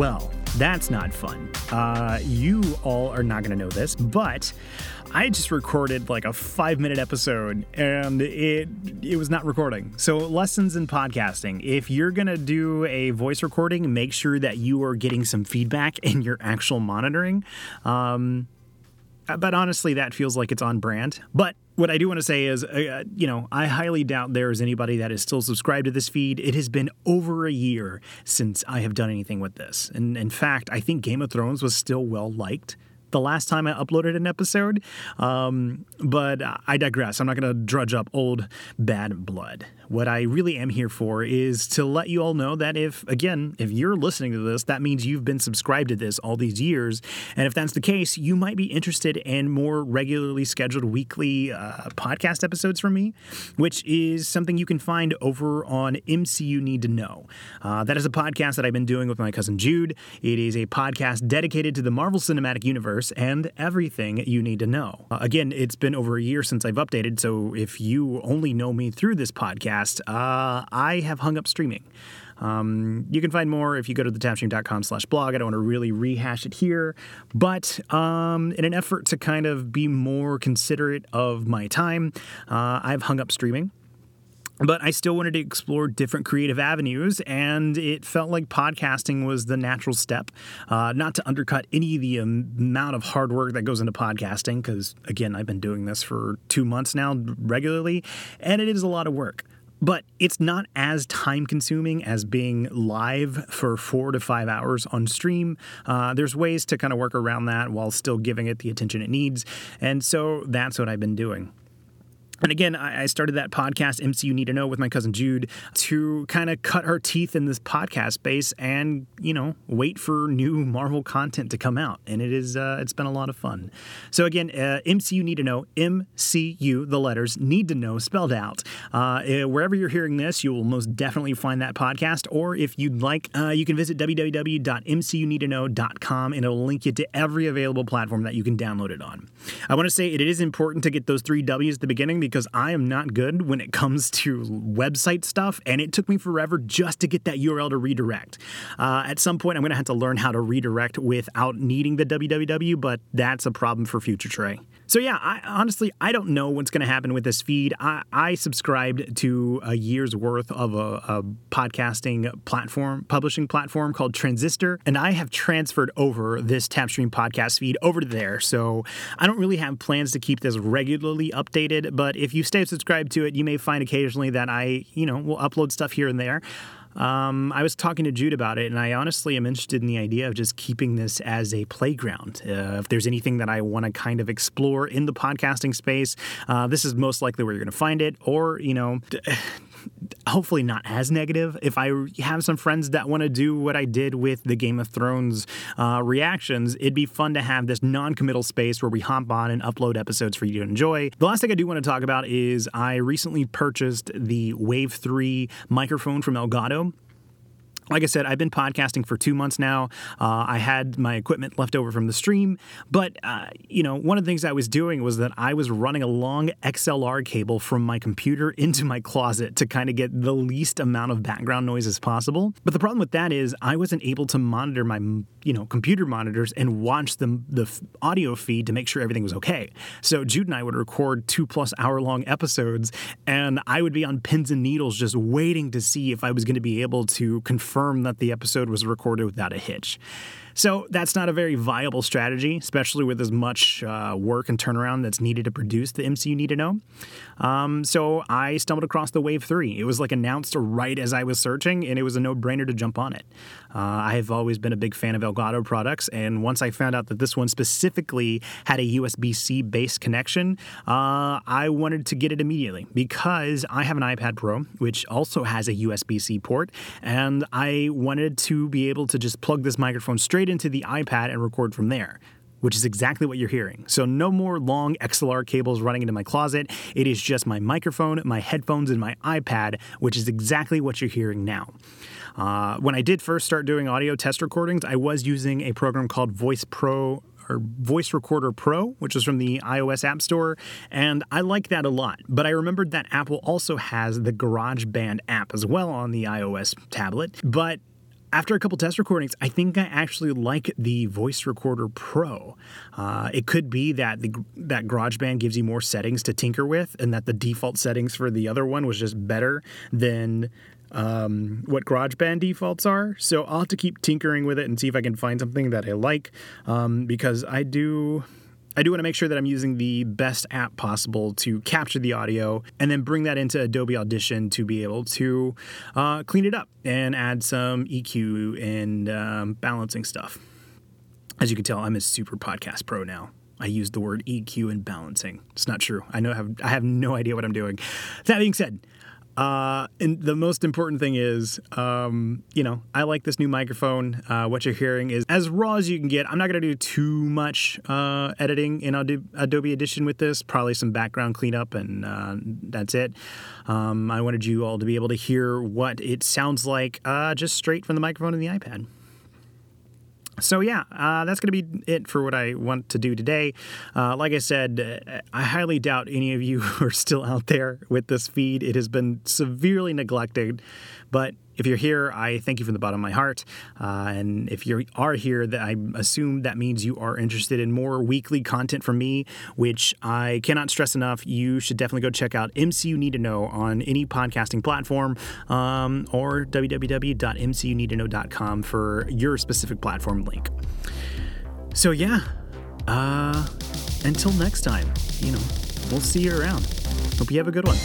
Well, that's not fun. Uh, you all are not going to know this, but I just recorded like a five minute episode and it it was not recording. So lessons in podcasting. If you're gonna do a voice recording, make sure that you are getting some feedback in your actual monitoring. Um, but honestly, that feels like it's on brand. But what I do want to say is, uh, you know, I highly doubt there is anybody that is still subscribed to this feed. It has been over a year since I have done anything with this. And in fact, I think Game of Thrones was still well liked the last time I uploaded an episode. Um, but I digress. I'm not going to drudge up old bad blood. What I really am here for is to let you all know that if, again, if you're listening to this, that means you've been subscribed to this all these years. And if that's the case, you might be interested in more regularly scheduled weekly uh, podcast episodes from me, which is something you can find over on MCU Need to Know. Uh, that is a podcast that I've been doing with my cousin Jude. It is a podcast dedicated to the Marvel Cinematic Universe and everything you need to know. Uh, again, it's been over a year since I've updated, so if you only know me through this podcast, podcast, uh, I have hung up streaming. Um, you can find more if you go to thetapstream.com slash blog. I don't want to really rehash it here, but um, in an effort to kind of be more considerate of my time, uh, I've hung up streaming but I still wanted to explore different creative avenues, and it felt like podcasting was the natural step. Uh, not to undercut any of the amount of hard work that goes into podcasting, because again, I've been doing this for two months now regularly, and it is a lot of work but it's not as time consuming as being live for four to five hours on stream. Uh, there's ways to kind of work around that while still giving it the attention it needs. And so that's what I've been doing. And again, I started that podcast, MCU Need to Know, with my cousin Jude to kind of cut our teeth in this podcast space and, you know, wait for new Marvel content to come out. And it is, uh, it's been a lot of fun. So again, uh, MCU Need to Know, MCU, the letters, Need to Know, spelled out. Uh, eh, wherever you're hearing this, you will most definitely find that podcast. Or if you'd like, uh, you can visit www.mcuneedtoknow.com and it'll link you to every available platform that you can download it on. I want to say it is important to get those three W's at the beginning because I am not good when it comes to website stuff, and it took me forever just to get that URL to redirect. Uh, at some point, I'm going to have to learn how to redirect without needing the www, but that's a problem for future Trey. So yeah, I, honestly, I don't know what's going to happen with this feed. I, I, subscribed to a year's worth of a, a, podcasting platform, publishing platform called Transistor, and I have transferred over this Tapstream podcast feed over to there. So I don't really have plans to keep this regularly updated, but if you stay subscribed to it, you may find occasionally that I, you know, will upload stuff here and there. Um, I was talking to Jude about it, and I honestly am interested in the idea of just keeping this as a playground. Uh, if there's anything that I want to kind of explore in the podcasting space, uh, this is most likely where you're going to find it. Or, you know, hopefully not as negative. If I have some friends that want to do what I did with the Game of Thrones uh, reactions, it'd be fun to have this non committal space where we hop on and upload episodes for you to enjoy. The last thing I do want to talk about is I recently purchased the Wave 3 microphone from Elgato like I said, I've been podcasting for two months now. Uh, I had my equipment left over from the stream, but uh, you know, one of the things I was doing was that I was running a long XLR cable from my computer into my closet to kind of get the least amount of background noise as possible. But the problem with that is I wasn't able to monitor my you know computer monitors and watch the the audio feed to make sure everything was okay. So Jude and I would record two plus hour long episodes, and I would be on pins and needles just waiting to see if I was going to be able to confirm confirm that the episode was recorded without a hitch. So that's not a very viable strategy, especially with as much uh, work and turnaround that's needed to produce the MCU Need to Know. Um, so I stumbled across the Wave 3. It was like announced right as I was searching, and it was a no brainer to jump on it. Uh, I have always been a big fan of Elgato products, and once I found out that this one specifically had a USB C based connection, uh, I wanted to get it immediately because I have an iPad Pro, which also has a USB C port, and I wanted to be able to just plug this microphone straight into the iPad and record from there which is exactly what you're hearing. So, no more long XLR cables running into my closet. It is just my microphone, my headphones, and my iPad, which is exactly what you're hearing now. Uh, when I did first start doing audio test recordings, I was using a program called Voice Pro or Voice Recorder Pro, which is from the iOS App Store, and I like that a lot. But I remembered that Apple also has the GarageBand app as well on the iOS tablet. But after a couple test recordings, I think I actually like the Voice Recorder Pro. Uh, it could be that the that GarageBand gives you more settings to tinker with, and that the default settings for the other one was just better than um, what GarageBand defaults are. So I'll have to keep tinkering with it and see if I can find something that I like, um, because I do. I do want to make sure that I'm using the best app possible to capture the audio and then bring that into Adobe Audition to be able to uh, clean it up and add some EQ and um, balancing stuff. As you can tell, I'm a super podcast pro now. I use the word EQ and balancing. It's not true. I know I have I have no idea what I'm doing. That being said, uh, and the most important thing is, um, you know, I like this new microphone. Uh, what you're hearing is as raw as you can get. I'm not going to do too much uh, editing in Adobe Audition with this. Probably some background cleanup, and uh, that's it. Um, I wanted you all to be able to hear what it sounds like uh, just straight from the microphone and the iPad. So, yeah, uh, that's going to be it for what I want to do today. Uh, like I said, I highly doubt any of you are still out there with this feed. It has been severely neglected, but if you're here, I thank you from the bottom of my heart. Uh, and if you are here, that I assume that means you are interested in more weekly content from me, which I cannot stress enough. You should definitely go check out MCU Need to Know on any podcasting platform um, or www.mcuneedtoknow.com for your specific platform link. So yeah, uh, until next time, you know, we'll see you around. Hope you have a good one.